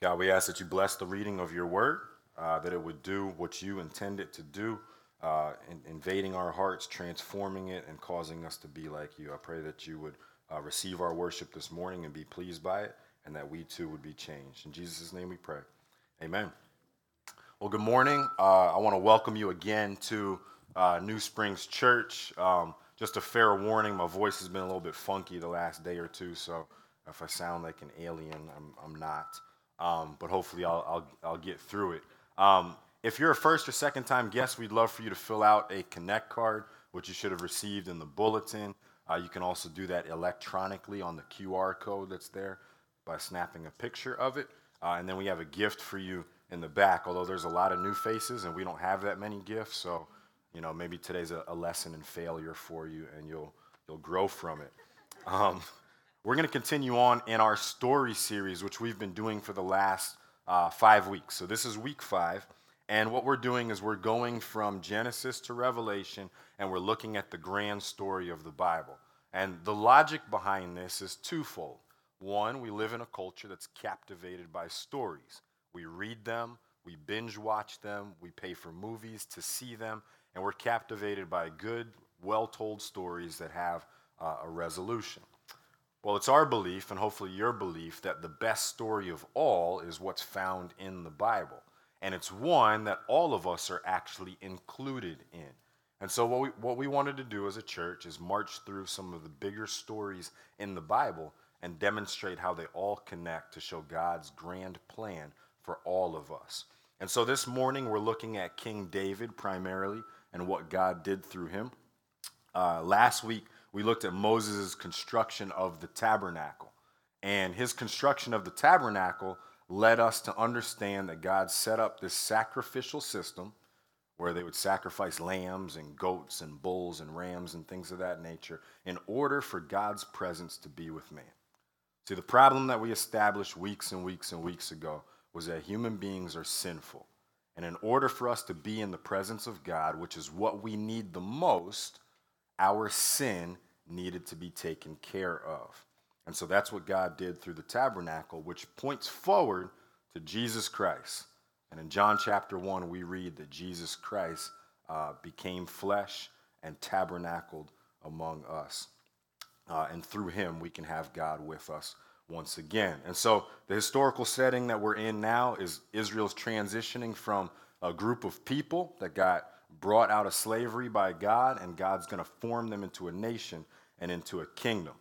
God, we ask that you bless the reading of your word, uh, that it would do what you intend it to do, uh, in, invading our hearts, transforming it, and causing us to be like you. I pray that you would uh, receive our worship this morning and be pleased by it, and that we too would be changed. In Jesus' name we pray. Amen. Well, good morning. Uh, I want to welcome you again to uh, New Springs Church. Um, just a fair warning, my voice has been a little bit funky the last day or two, so if I sound like an alien, I'm, I'm not. Um, but hopefully I'll, I'll, I'll, get through it. Um, if you're a first or second time guest, we'd love for you to fill out a Connect card, which you should have received in the bulletin. Uh, you can also do that electronically on the QR code that's there by snapping a picture of it. Uh, and then we have a gift for you in the back, although there's a lot of new faces and we don't have that many gifts. So, you know, maybe today's a, a lesson in failure for you and you'll, you'll grow from it. Um, we're going to continue on in our story series, which we've been doing for the last uh, five weeks. So this is week five. And what we're doing is we're going from Genesis to Revelation and we're looking at the grand story of the Bible. And the logic behind this is twofold. One, we live in a culture that's captivated by stories. We read them, we binge watch them, we pay for movies to see them, and we're captivated by good, well told stories that have uh, a resolution. Well, it's our belief, and hopefully your belief, that the best story of all is what's found in the Bible. And it's one that all of us are actually included in. And so, what we, what we wanted to do as a church is march through some of the bigger stories in the Bible and demonstrate how they all connect to show God's grand plan for all of us. And so, this morning we're looking at King David primarily and what God did through him. Uh, last week, we looked at Moses' construction of the tabernacle. And his construction of the tabernacle led us to understand that God set up this sacrificial system where they would sacrifice lambs and goats and bulls and rams and things of that nature in order for God's presence to be with man. See, the problem that we established weeks and weeks and weeks ago was that human beings are sinful. And in order for us to be in the presence of God, which is what we need the most, our sin needed to be taken care of. And so that's what God did through the tabernacle, which points forward to Jesus Christ. And in John chapter 1, we read that Jesus Christ uh, became flesh and tabernacled among us. Uh, and through him, we can have God with us once again. And so the historical setting that we're in now is Israel's transitioning from a group of people that got brought out of slavery by God, and God's going to form them into a nation and into a kingdom.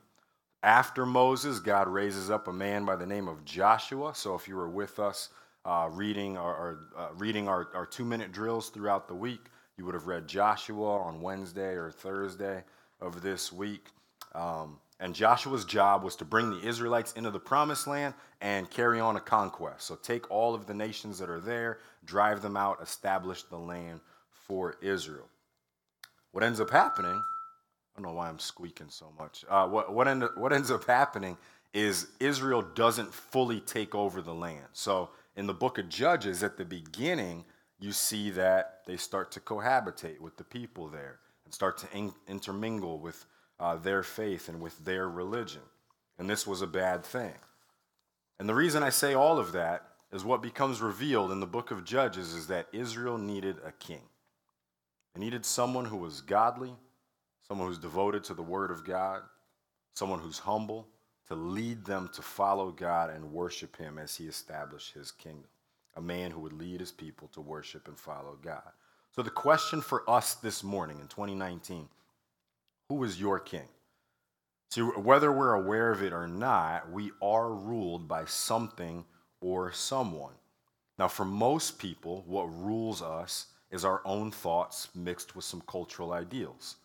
After Moses, God raises up a man by the name of Joshua. So if you were with us uh, reading, our, our uh, reading our, our two minute drills throughout the week, you would have read Joshua on Wednesday or Thursday of this week. Um, and Joshua's job was to bring the Israelites into the promised land and carry on a conquest. So take all of the nations that are there, drive them out, establish the land for Israel. What ends up happening I don't know why I'm squeaking so much. Uh, what, what, end, what ends up happening is Israel doesn't fully take over the land. So in the book of Judges, at the beginning, you see that they start to cohabitate with the people there and start to in, intermingle with uh, their faith and with their religion. And this was a bad thing. And the reason I say all of that is what becomes revealed in the book of Judges is that Israel needed a king. They needed someone who was godly, someone who's devoted to the Word of God, someone who's humble, to lead them to follow God and worship Him as He established His kingdom. A man who would lead His people to worship and follow God. So, the question for us this morning in 2019 who is your king? See, whether we're aware of it or not, we are ruled by something or someone. Now, for most people, what rules us is our own thoughts mixed with some cultural ideals.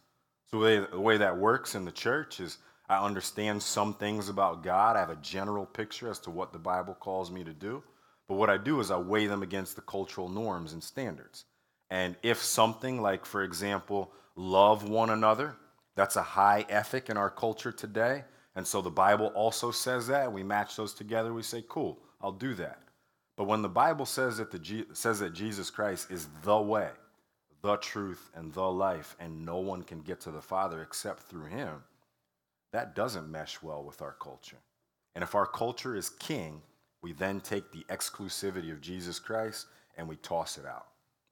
So the way, the way that works in the church is I understand some things about God. I have a general picture as to what the Bible calls me to do. But what I do is I weigh them against the cultural norms and standards. And if something like, for example, love one another, that's a high ethic in our culture today. And so the Bible also says that. We match those together. We say, cool, I'll do that. But when the Bible says that, the, says that Jesus Christ is the way, the truth, and the life, and no one can get to the Father except through him, that doesn't mesh well with our culture. And if our culture is king, we then take the exclusivity of Jesus Christ and we toss it out.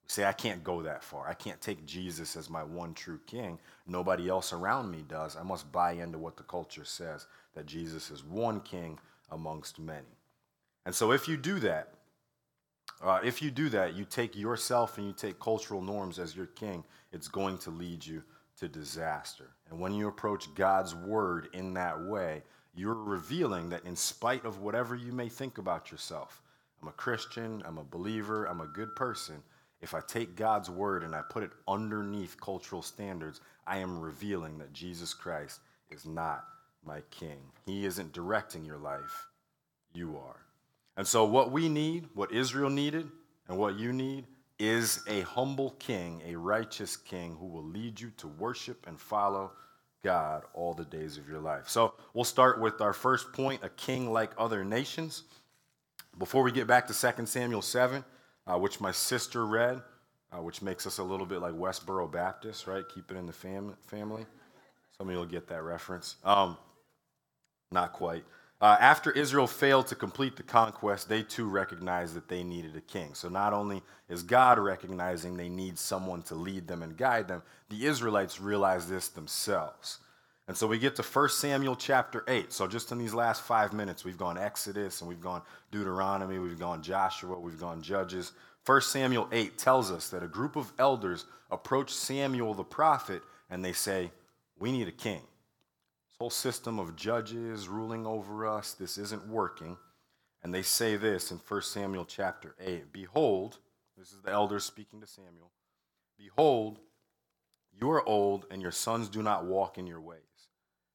We say, I can't go that far. I can't take Jesus as my one true king. Nobody else around me does. I must buy into what the culture says that Jesus is one king amongst many. And so if you do that, uh, if you do that, you take yourself and you take cultural norms as your king, it's going to lead you to disaster. And when you approach God's word in that way, you're revealing that in spite of whatever you may think about yourself, I'm a Christian, I'm a believer, I'm a good person. If I take God's word and I put it underneath cultural standards, I am revealing that Jesus Christ is not my king. He isn't directing your life, you are. And so, what we need, what Israel needed, and what you need is a humble king, a righteous king who will lead you to worship and follow God all the days of your life. So we'll start with our first point a king like other nations. Before we get back to 2 Samuel 7, uh, which my sister read, uh, which makes us a little bit like Westboro Baptist, right? Keep it in the fam- family. Some of you will get that reference. Um, not quite. Uh, after Israel failed to complete the conquest, they too recognized that they needed a king. So not only is God recognizing they need someone to lead them and guide them, the Israelites realize this themselves. And so we get to 1 Samuel chapter 8. So just in these last five minutes, we've gone Exodus and we've gone Deuteronomy, we've gone Joshua, we've gone Judges. 1 Samuel 8 tells us that a group of elders approach Samuel the prophet and they say, We need a king whole system of judges ruling over us, this isn't working. And they say this in 1 Samuel chapter 8 Behold, this is the elders speaking to Samuel, Behold, you are old, and your sons do not walk in your ways.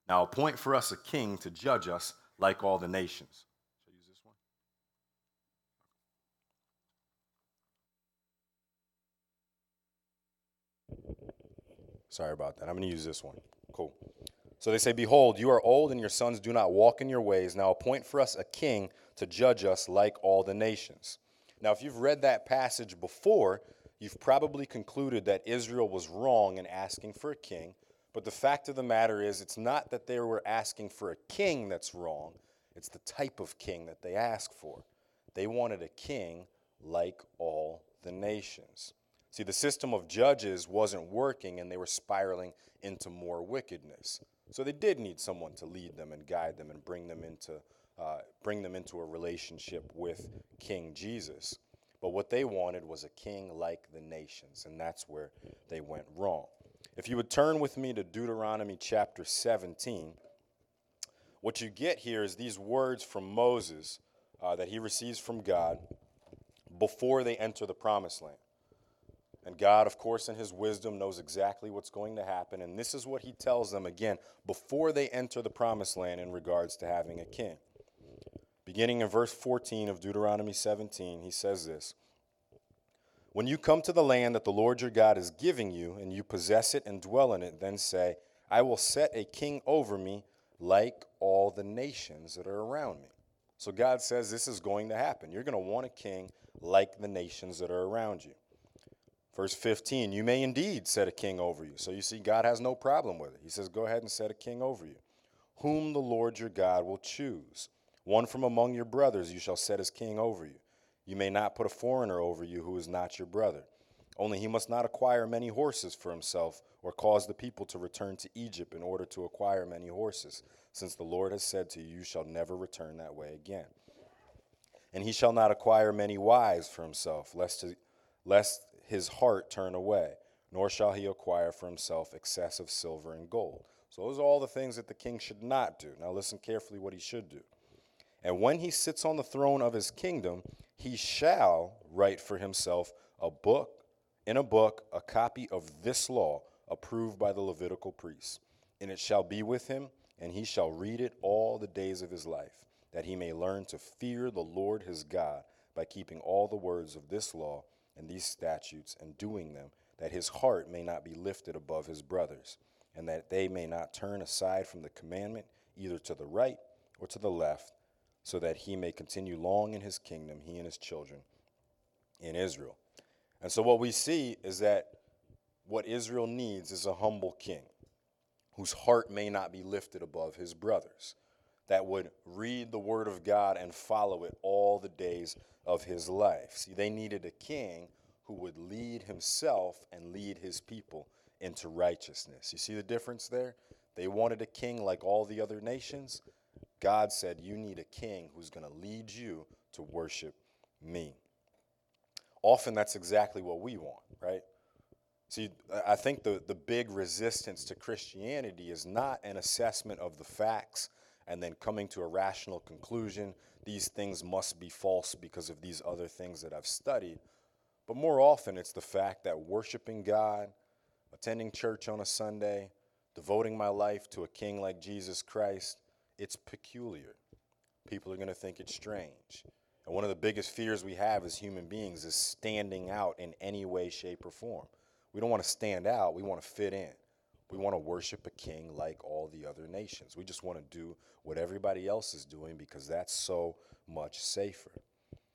Now appoint for us a king to judge us like all the nations. I use this one? Sorry about that. I'm going to use this one. Cool. So they say, Behold, you are old, and your sons do not walk in your ways. Now appoint for us a king to judge us like all the nations. Now, if you've read that passage before, you've probably concluded that Israel was wrong in asking for a king. But the fact of the matter is, it's not that they were asking for a king that's wrong, it's the type of king that they asked for. They wanted a king like all the nations. See, the system of judges wasn't working, and they were spiraling into more wickedness. So they did need someone to lead them and guide them and bring them into uh, bring them into a relationship with King Jesus. But what they wanted was a king like the nations, and that's where they went wrong. If you would turn with me to Deuteronomy chapter 17, what you get here is these words from Moses uh, that he receives from God before they enter the promised land. And God, of course, in his wisdom, knows exactly what's going to happen. And this is what he tells them again before they enter the promised land in regards to having a king. Beginning in verse 14 of Deuteronomy 17, he says this When you come to the land that the Lord your God is giving you, and you possess it and dwell in it, then say, I will set a king over me like all the nations that are around me. So God says this is going to happen. You're going to want a king like the nations that are around you. Verse 15, you may indeed set a king over you. So you see, God has no problem with it. He says, Go ahead and set a king over you, whom the Lord your God will choose. One from among your brothers you shall set as king over you. You may not put a foreigner over you who is not your brother. Only he must not acquire many horses for himself, or cause the people to return to Egypt in order to acquire many horses, since the Lord has said to you, You shall never return that way again. And he shall not acquire many wives for himself, lest, lest his heart turn away, nor shall he acquire for himself excessive silver and gold. So, those are all the things that the king should not do. Now, listen carefully what he should do. And when he sits on the throne of his kingdom, he shall write for himself a book, in a book, a copy of this law approved by the Levitical priests. And it shall be with him, and he shall read it all the days of his life, that he may learn to fear the Lord his God by keeping all the words of this law and these statutes and doing them, that his heart may not be lifted above his brothers, and that they may not turn aside from the commandment either to the right or to the left, so that he may continue long in his kingdom, he and his children in Israel. And so, what we see is that what Israel needs is a humble king whose heart may not be lifted above his brothers. That would read the word of God and follow it all the days of his life. See, they needed a king who would lead himself and lead his people into righteousness. You see the difference there? They wanted a king like all the other nations. God said, You need a king who's going to lead you to worship me. Often that's exactly what we want, right? See, I think the, the big resistance to Christianity is not an assessment of the facts and then coming to a rational conclusion these things must be false because of these other things that I've studied. But more often, it's the fact that worshiping God, attending church on a Sunday, devoting my life to a king like Jesus Christ, it's peculiar. People are going to think it's strange. And one of the biggest fears we have as human beings is standing out in any way, shape, or form. We don't want to stand out, we want to fit in. We want to worship a king like all the other nations. We just want to do what everybody else is doing because that's so much safer.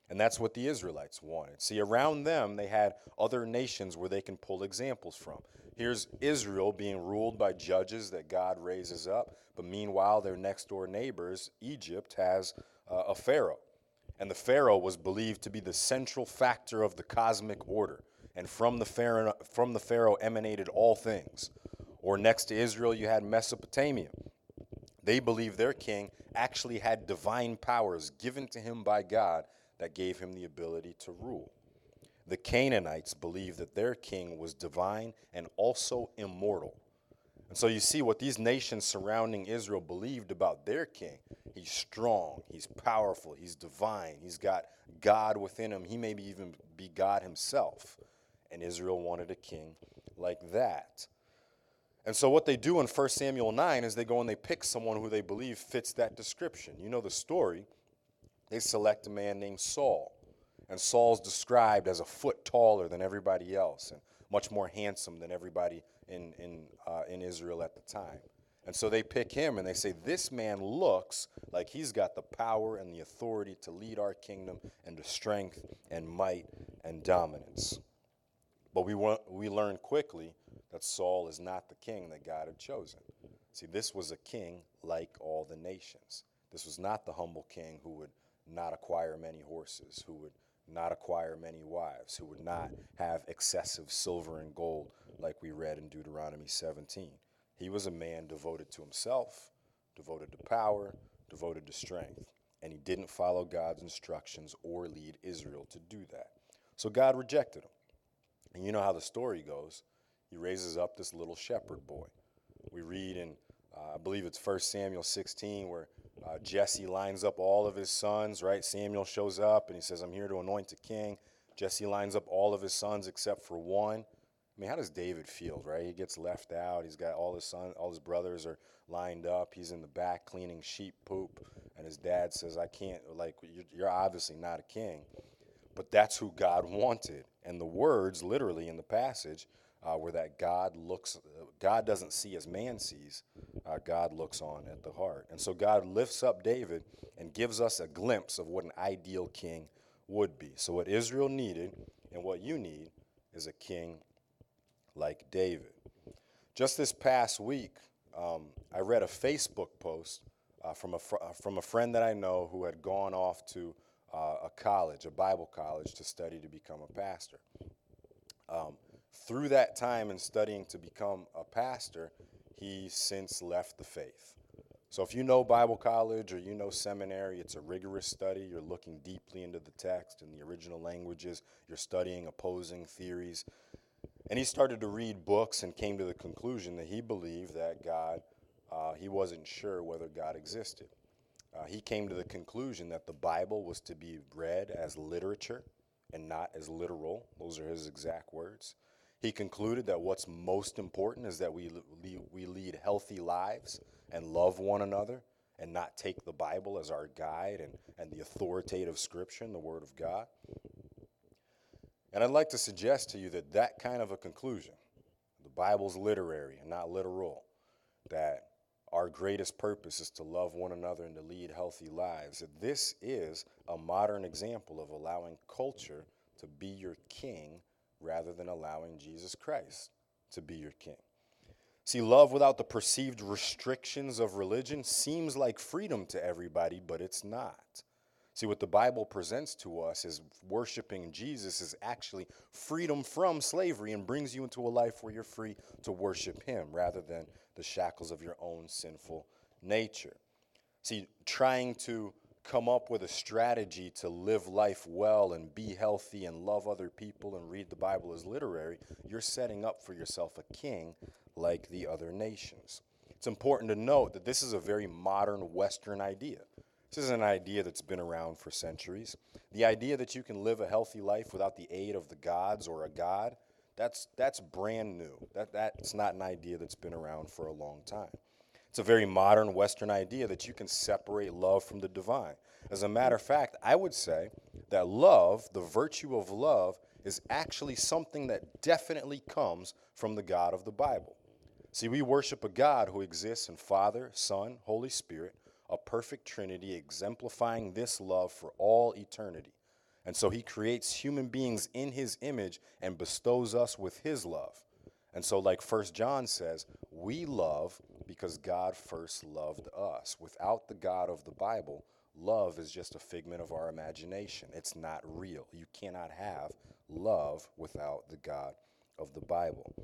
And that's what the Israelites wanted. See, around them, they had other nations where they can pull examples from. Here's Israel being ruled by judges that God raises up, but meanwhile, their next door neighbors, Egypt, has uh, a Pharaoh. And the Pharaoh was believed to be the central factor of the cosmic order. And from the Pharaoh, from the Pharaoh emanated all things. Or next to Israel, you had Mesopotamia. They believed their king actually had divine powers given to him by God that gave him the ability to rule. The Canaanites believed that their king was divine and also immortal. And so you see what these nations surrounding Israel believed about their king. He's strong, he's powerful, he's divine, he's got God within him. He maybe even be God himself. And Israel wanted a king like that. And so, what they do in 1 Samuel 9 is they go and they pick someone who they believe fits that description. You know the story. They select a man named Saul. And Saul's described as a foot taller than everybody else and much more handsome than everybody in, in, uh, in Israel at the time. And so they pick him and they say, This man looks like he's got the power and the authority to lead our kingdom into strength and might and dominance. But we, want, we learn quickly that Saul is not the king that God had chosen. See, this was a king like all the nations. This was not the humble king who would not acquire many horses, who would not acquire many wives, who would not have excessive silver and gold, like we read in Deuteronomy 17. He was a man devoted to himself, devoted to power, devoted to strength, and he didn't follow God's instructions or lead Israel to do that. So God rejected him. And you know how the story goes he raises up this little shepherd boy. We read in, uh, I believe it's 1 Samuel 16, where uh, Jesse lines up all of his sons, right? Samuel shows up and he says, I'm here to anoint a king. Jesse lines up all of his sons except for one. I mean, how does David feel, right? He gets left out. He's got all his sons, all his brothers are lined up. He's in the back cleaning sheep poop. And his dad says, I can't, like, you're obviously not a king. But that's who God wanted. And the words, literally in the passage, uh, where that God looks, God doesn't see as man sees, uh, God looks on at the heart. And so God lifts up David and gives us a glimpse of what an ideal king would be. So, what Israel needed and what you need is a king like David. Just this past week, um, I read a Facebook post uh, from, a fr- uh, from a friend that I know who had gone off to uh, a college, a Bible college, to study to become a pastor. Um, through that time in studying to become a pastor, he since left the faith. So if you know Bible college or you know seminary, it's a rigorous study. You're looking deeply into the text and the original languages. You're studying opposing theories. And he started to read books and came to the conclusion that he believed that God, uh, he wasn't sure whether God existed. Uh, he came to the conclusion that the Bible was to be read as literature and not as literal. Those are his exact words. He concluded that what's most important is that we, we lead healthy lives and love one another and not take the Bible as our guide and, and the authoritative scripture the Word of God. And I'd like to suggest to you that that kind of a conclusion, the Bible's literary and not literal, that our greatest purpose is to love one another and to lead healthy lives, that this is a modern example of allowing culture to be your king rather than allowing Jesus Christ to be your king. See, love without the perceived restrictions of religion seems like freedom to everybody, but it's not. See, what the Bible presents to us is worshiping Jesus is actually freedom from slavery and brings you into a life where you're free to worship Him rather than the shackles of your own sinful nature. See, trying to come up with a strategy to live life well and be healthy and love other people and read the Bible as literary, you're setting up for yourself a king like the other nations. It's important to note that this is a very modern Western idea. This is an idea that's been around for centuries. The idea that you can live a healthy life without the aid of the gods or a god, that's, that's brand new. That, that's not an idea that's been around for a long time. It's a very modern Western idea that you can separate love from the divine. As a matter of fact, I would say that love, the virtue of love, is actually something that definitely comes from the God of the Bible. See, we worship a God who exists in Father, Son, Holy Spirit, a perfect Trinity exemplifying this love for all eternity. And so he creates human beings in his image and bestows us with his love. And so, like First John says, we love because God first loved us. Without the God of the Bible, love is just a figment of our imagination. It's not real. You cannot have love without the God of the Bible.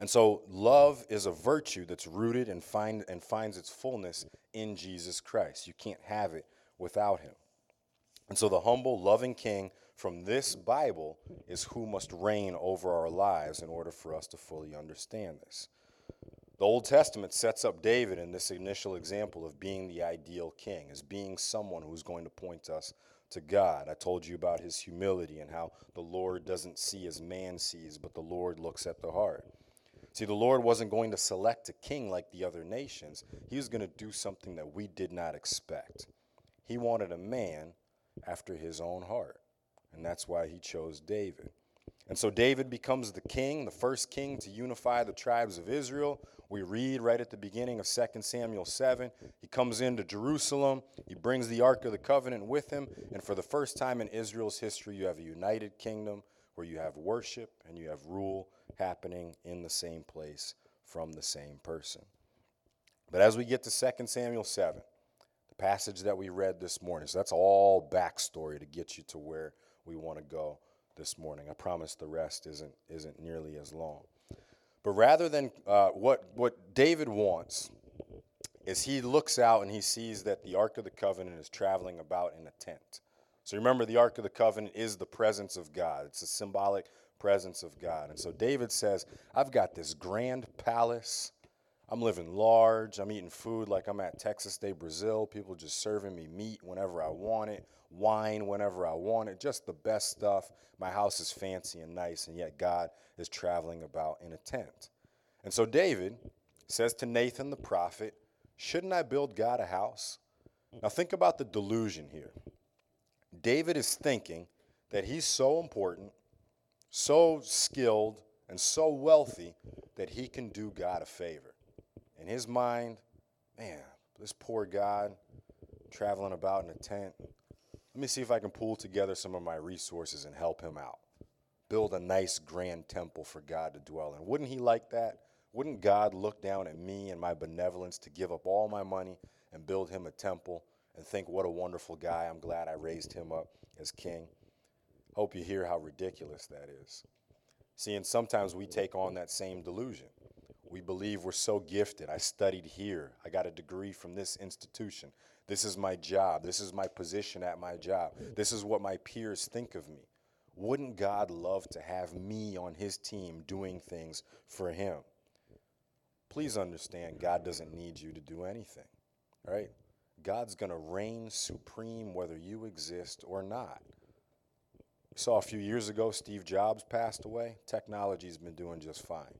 And so love is a virtue that's rooted and find and finds its fullness in Jesus Christ. You can't have it without him. And so the humble, loving king from this Bible is who must reign over our lives in order for us to fully understand this. The Old Testament sets up David in this initial example of being the ideal king, as being someone who's going to point us to God. I told you about his humility and how the Lord doesn't see as man sees, but the Lord looks at the heart. See, the Lord wasn't going to select a king like the other nations. He was going to do something that we did not expect. He wanted a man after his own heart, and that's why he chose David. And so David becomes the king, the first king to unify the tribes of Israel. We read right at the beginning of 2 Samuel 7. He comes into Jerusalem, he brings the Ark of the Covenant with him, and for the first time in Israel's history, you have a united kingdom where you have worship and you have rule happening in the same place from the same person. But as we get to 2 Samuel 7, the passage that we read this morning, so that's all backstory to get you to where we want to go this morning. I promise the rest isn't, isn't nearly as long. But rather than uh, what, what David wants, is he looks out and he sees that the Ark of the Covenant is traveling about in a tent. So remember, the Ark of the Covenant is the presence of God, it's a symbolic presence of God. And so David says, I've got this grand palace. I'm living large. I'm eating food like I'm at Texas de Brazil. People just serving me meat whenever I want it, wine whenever I want it, just the best stuff. My house is fancy and nice, and yet God is traveling about in a tent. And so David says to Nathan the prophet, Shouldn't I build God a house? Now think about the delusion here. David is thinking that he's so important so skilled and so wealthy that he can do God a favor. In his mind, man, this poor God traveling about in a tent. Let me see if I can pull together some of my resources and help him out. Build a nice grand temple for God to dwell in. Wouldn't he like that? Wouldn't God look down at me and my benevolence to give up all my money and build him a temple and think, what a wonderful guy. I'm glad I raised him up as king. Hope you hear how ridiculous that is. See, and sometimes we take on that same delusion. We believe we're so gifted. I studied here. I got a degree from this institution. This is my job. This is my position at my job. This is what my peers think of me. Wouldn't God love to have me on his team doing things for him? Please understand, God doesn't need you to do anything, right? God's going to reign supreme whether you exist or not. We saw a few years ago Steve Jobs passed away. Technology's been doing just fine.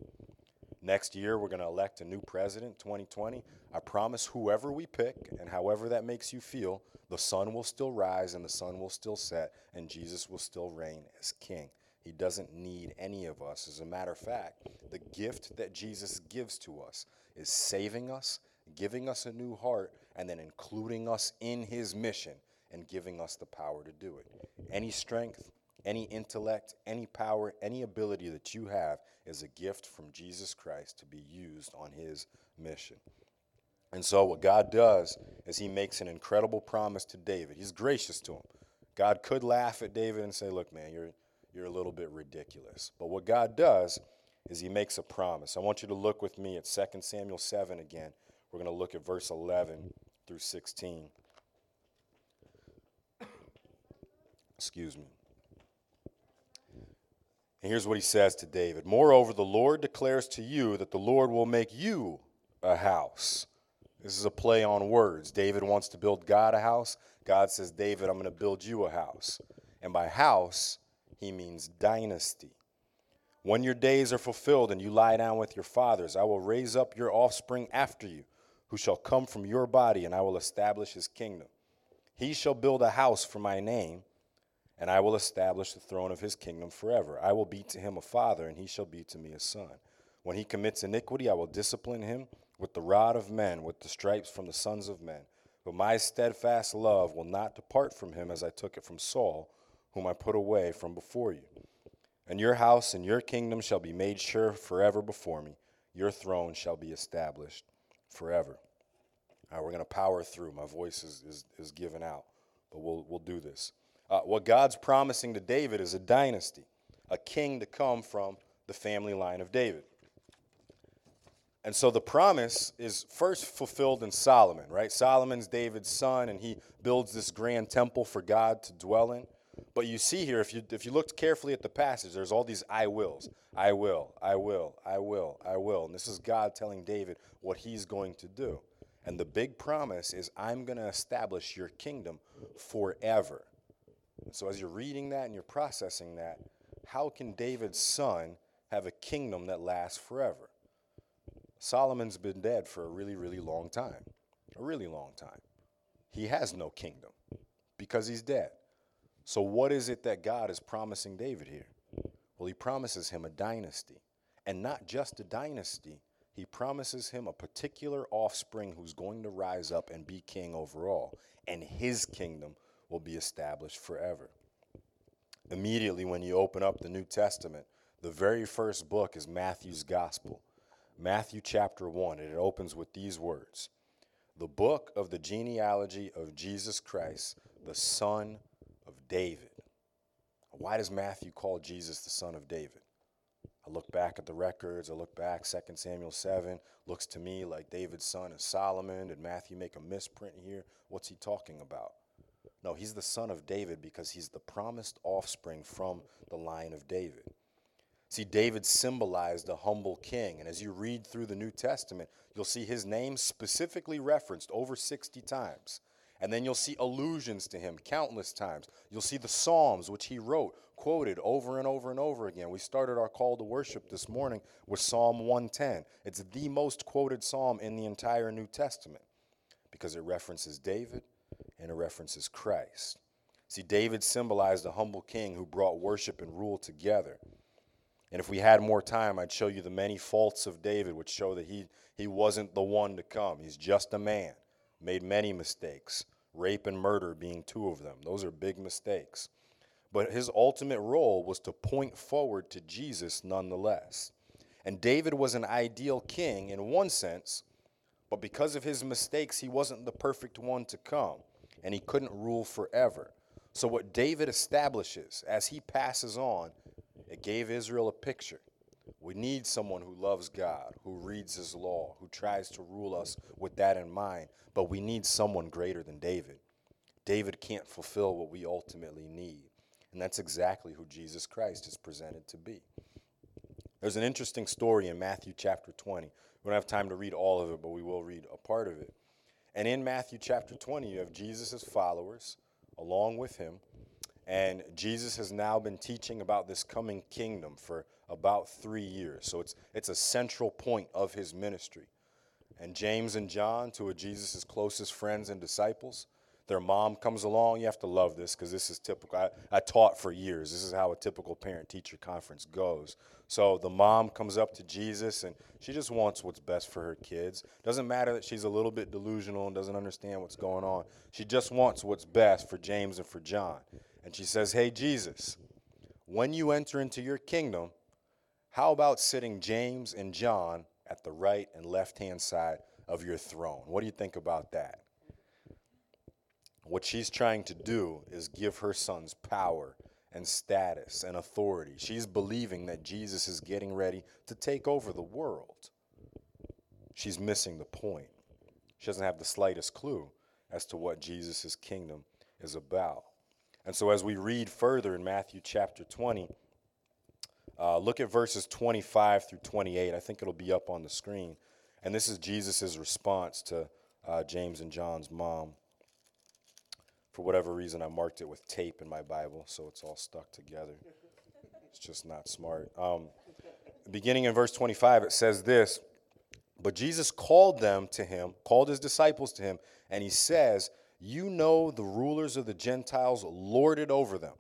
Next year, we're going to elect a new president, 2020. I promise whoever we pick and however that makes you feel, the sun will still rise and the sun will still set, and Jesus will still reign as king. He doesn't need any of us. As a matter of fact, the gift that Jesus gives to us is saving us, giving us a new heart, and then including us in his mission and giving us the power to do it. Any strength, any intellect, any power, any ability that you have is a gift from Jesus Christ to be used on his mission. And so, what God does is he makes an incredible promise to David. He's gracious to him. God could laugh at David and say, Look, man, you're, you're a little bit ridiculous. But what God does is he makes a promise. I want you to look with me at 2 Samuel 7 again. We're going to look at verse 11 through 16. Excuse me. And here's what he says to David Moreover, the Lord declares to you that the Lord will make you a house. This is a play on words. David wants to build God a house. God says, David, I'm going to build you a house. And by house, he means dynasty. When your days are fulfilled and you lie down with your fathers, I will raise up your offspring after you, who shall come from your body, and I will establish his kingdom. He shall build a house for my name and I will establish the throne of his kingdom forever. I will be to him a father, and he shall be to me a son. When he commits iniquity, I will discipline him with the rod of men, with the stripes from the sons of men. But my steadfast love will not depart from him as I took it from Saul, whom I put away from before you. And your house and your kingdom shall be made sure forever before me. Your throne shall be established forever. All right, we're going to power through. My voice is, is, is given out, but we'll, we'll do this. Uh, what God's promising to David is a dynasty, a king to come from the family line of David. And so the promise is first fulfilled in Solomon, right? Solomon's David's son, and he builds this grand temple for God to dwell in. But you see here, if you if you looked carefully at the passage, there's all these I wills. I will, I will, I will, I will. And this is God telling David what he's going to do. And the big promise is I'm going to establish your kingdom forever. So, as you're reading that and you're processing that, how can David's son have a kingdom that lasts forever? Solomon's been dead for a really, really long time. A really long time. He has no kingdom because he's dead. So, what is it that God is promising David here? Well, he promises him a dynasty. And not just a dynasty, he promises him a particular offspring who's going to rise up and be king over all. And his kingdom will be established forever. Immediately, when you open up the New Testament, the very first book is Matthew's Gospel, Matthew chapter 1, and it opens with these words The book of the genealogy of Jesus Christ, the son of David. Why does Matthew call Jesus the son of David? I look back at the records, I look back, 2 Samuel 7, looks to me like David's son is Solomon. Did Matthew make a misprint here? What's he talking about? No, he's the son of David because he's the promised offspring from the line of David. See, David symbolized a humble king. And as you read through the New Testament, you'll see his name specifically referenced over 60 times. And then you'll see allusions to him countless times. You'll see the Psalms, which he wrote, quoted over and over and over again. We started our call to worship this morning with Psalm 110. It's the most quoted psalm in the entire New Testament because it references David, and it references Christ. See, David symbolized a humble king who brought worship and rule together. And if we had more time, I'd show you the many faults of David, which show that he, he wasn't the one to come. He's just a man, made many mistakes, rape and murder being two of them. Those are big mistakes. But his ultimate role was to point forward to Jesus nonetheless. And David was an ideal king in one sense, but because of his mistakes, he wasn't the perfect one to come and he couldn't rule forever. So, what David establishes as he passes on, it gave Israel a picture. We need someone who loves God, who reads his law, who tries to rule us with that in mind, but we need someone greater than David. David can't fulfill what we ultimately need. And that's exactly who Jesus Christ is presented to be. There's an interesting story in Matthew chapter 20. We don't have time to read all of it, but we will read a part of it. And in Matthew chapter 20, you have Jesus' followers along with him. And Jesus has now been teaching about this coming kingdom for about three years. So it's, it's a central point of his ministry. And James and John, two of Jesus' closest friends and disciples, their mom comes along. You have to love this because this is typical. I, I taught for years. This is how a typical parent teacher conference goes. So the mom comes up to Jesus and she just wants what's best for her kids. Doesn't matter that she's a little bit delusional and doesn't understand what's going on. She just wants what's best for James and for John. And she says, Hey, Jesus, when you enter into your kingdom, how about sitting James and John at the right and left hand side of your throne? What do you think about that? What she's trying to do is give her sons power and status and authority. She's believing that Jesus is getting ready to take over the world. She's missing the point. She doesn't have the slightest clue as to what Jesus' kingdom is about. And so, as we read further in Matthew chapter 20, uh, look at verses 25 through 28. I think it'll be up on the screen. And this is Jesus' response to uh, James and John's mom. For whatever reason, I marked it with tape in my Bible, so it's all stuck together. It's just not smart. Um, beginning in verse 25, it says this But Jesus called them to him, called his disciples to him, and he says, You know the rulers of the Gentiles lord it over them,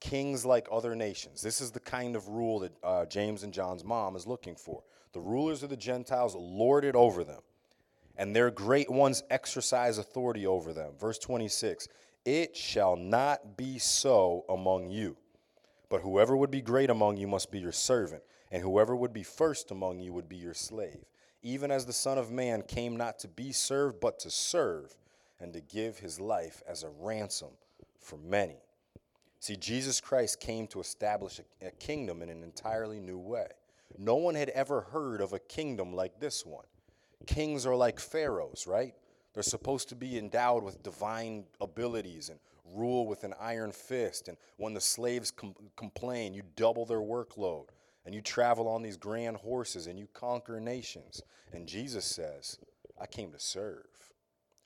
kings like other nations. This is the kind of rule that uh, James and John's mom is looking for. The rulers of the Gentiles lord it over them and their great ones exercise authority over them. Verse 26 It shall not be so among you, but whoever would be great among you must be your servant, and whoever would be first among you would be your slave. Even as the Son of Man came not to be served, but to serve, and to give his life as a ransom for many. See, Jesus Christ came to establish a, a kingdom in an entirely new way. No one had ever heard of a kingdom like this one kings are like pharaohs, right? They're supposed to be endowed with divine abilities and rule with an iron fist. And when the slaves com- complain, you double their workload and you travel on these grand horses and you conquer nations. And Jesus says, I came to serve.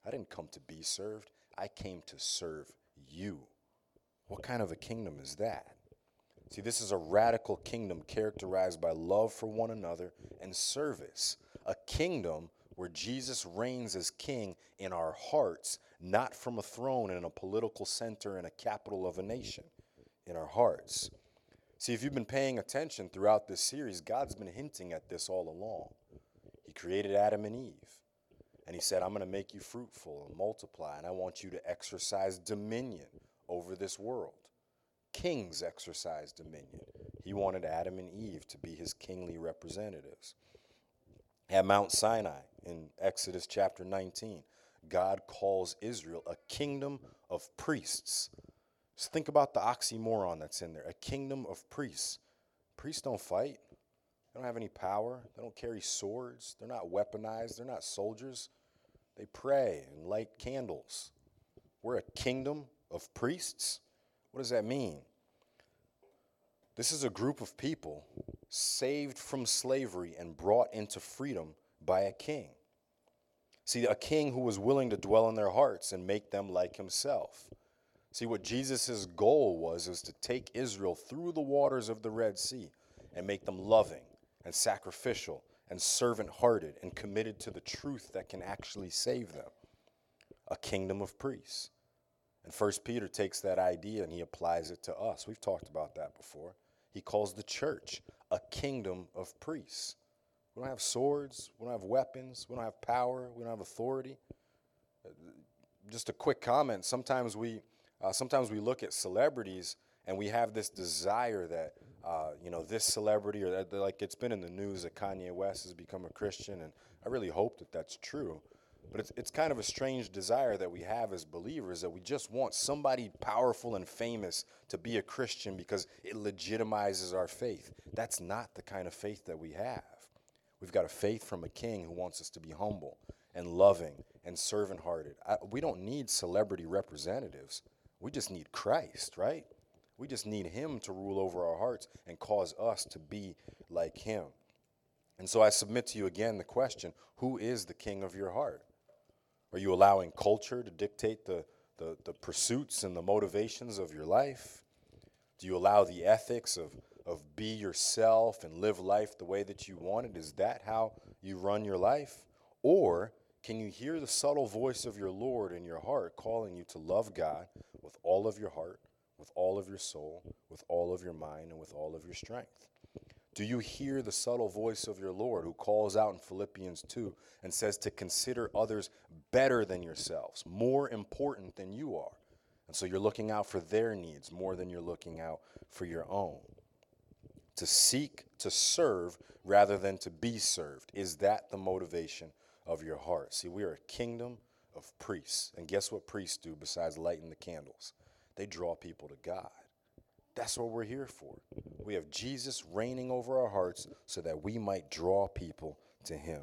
I didn't come to be served, I came to serve you. What kind of a kingdom is that? See, this is a radical kingdom characterized by love for one another and service a kingdom where Jesus reigns as king in our hearts, not from a throne in a political center in a capital of a nation, in our hearts. See, if you've been paying attention throughout this series, God's been hinting at this all along. He created Adam and Eve, and He said, I'm going to make you fruitful and multiply, and I want you to exercise dominion over this world. Kings exercise dominion. He wanted Adam and Eve to be His kingly representatives. At Mount Sinai in Exodus chapter 19, God calls Israel a kingdom of priests. Just think about the oxymoron that's in there a kingdom of priests. Priests don't fight, they don't have any power, they don't carry swords, they're not weaponized, they're not soldiers. They pray and light candles. We're a kingdom of priests. What does that mean? This is a group of people saved from slavery and brought into freedom by a king. See, a king who was willing to dwell in their hearts and make them like himself. See, what Jesus' goal was is to take Israel through the waters of the Red Sea and make them loving and sacrificial and servant hearted and committed to the truth that can actually save them. A kingdom of priests. And First Peter takes that idea and he applies it to us. We've talked about that before. He calls the church a kingdom of priests. We don't have swords, we don't have weapons, we don't have power, we don't have authority. Just a quick comment. Sometimes we, uh, sometimes we look at celebrities and we have this desire that, uh, you know, this celebrity or that, like it's been in the news that Kanye West has become a Christian, and I really hope that that's true. But it's, it's kind of a strange desire that we have as believers that we just want somebody powerful and famous to be a Christian because it legitimizes our faith. That's not the kind of faith that we have. We've got a faith from a king who wants us to be humble and loving and servant hearted. We don't need celebrity representatives. We just need Christ, right? We just need Him to rule over our hearts and cause us to be like Him. And so I submit to you again the question who is the king of your heart? Are you allowing culture to dictate the, the, the, pursuits and the motivations of your life? Do you allow the ethics of, of be yourself and live life the way that you want it? Is that how you run your life? Or can you hear the subtle voice of your Lord in your heart calling you to love God with all of your heart, with all of your soul, with all of your mind, and with all of your strength? Do you hear the subtle voice of your Lord who calls out in Philippians 2 and says to consider others better than yourselves, more important than you are? And so you're looking out for their needs more than you're looking out for your own. To seek to serve rather than to be served. Is that the motivation of your heart? See, we are a kingdom of priests. And guess what priests do besides lighting the candles? They draw people to God. That's what we're here for. We have Jesus reigning over our hearts so that we might draw people to Him.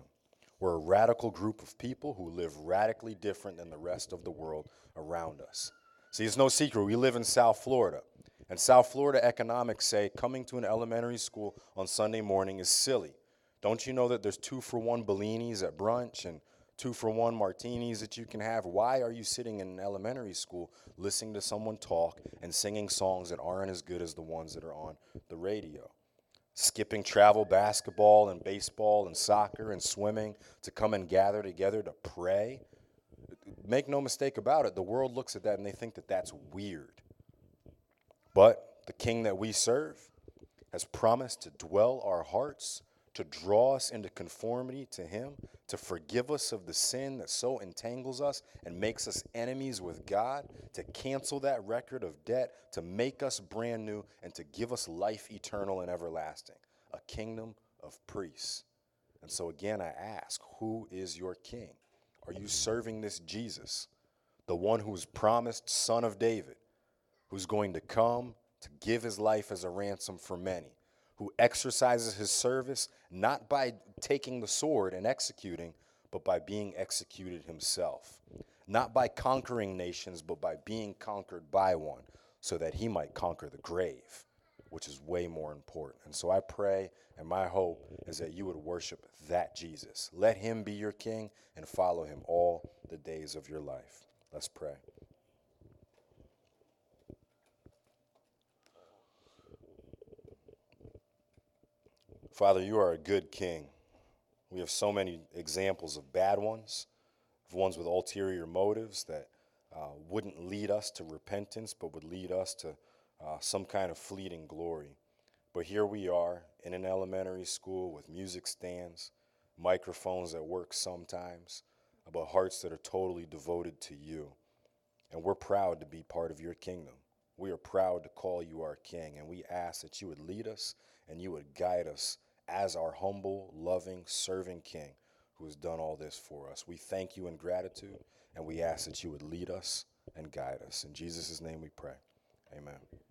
We're a radical group of people who live radically different than the rest of the world around us. See, it's no secret. We live in South Florida. And South Florida economics say coming to an elementary school on Sunday morning is silly. Don't you know that there's two for one Bellinis at brunch and two for one martinis that you can have? Why are you sitting in elementary school listening to someone talk and singing songs that aren't as good as the ones that are on the radio? skipping travel basketball and baseball and soccer and swimming to come and gather together to pray. Make no mistake about it, the world looks at that and they think that that's weird. But the king that we serve has promised to dwell our hearts, to draw us into conformity to him, to forgive us of the sin that so entangles us and makes us enemies with God, to cancel that record of debt, to make us brand new, and to give us life eternal and everlasting. A kingdom of priests. And so again, I ask, who is your king? Are you serving this Jesus, the one who's promised son of David, who's going to come to give his life as a ransom for many? who exercises his service not by taking the sword and executing, but by being executed himself. Not by conquering nations, but by being conquered by one, so that he might conquer the grave, which is way more important. And so I pray, and my hope is that you would worship that Jesus. Let him be your king and follow him all the days of your life. Let's pray. Father, you are a good king. We have so many examples of bad ones, of ones with ulterior motives that uh, wouldn't lead us to repentance, but would lead us to uh, some kind of fleeting glory. But here we are in an elementary school with music stands, microphones that work sometimes, but hearts that are totally devoted to you. And we're proud to be part of your kingdom. We are proud to call you our King, and we ask that you would lead us and you would guide us as our humble, loving, serving King who has done all this for us. We thank you in gratitude, and we ask that you would lead us and guide us. In Jesus' name we pray. Amen.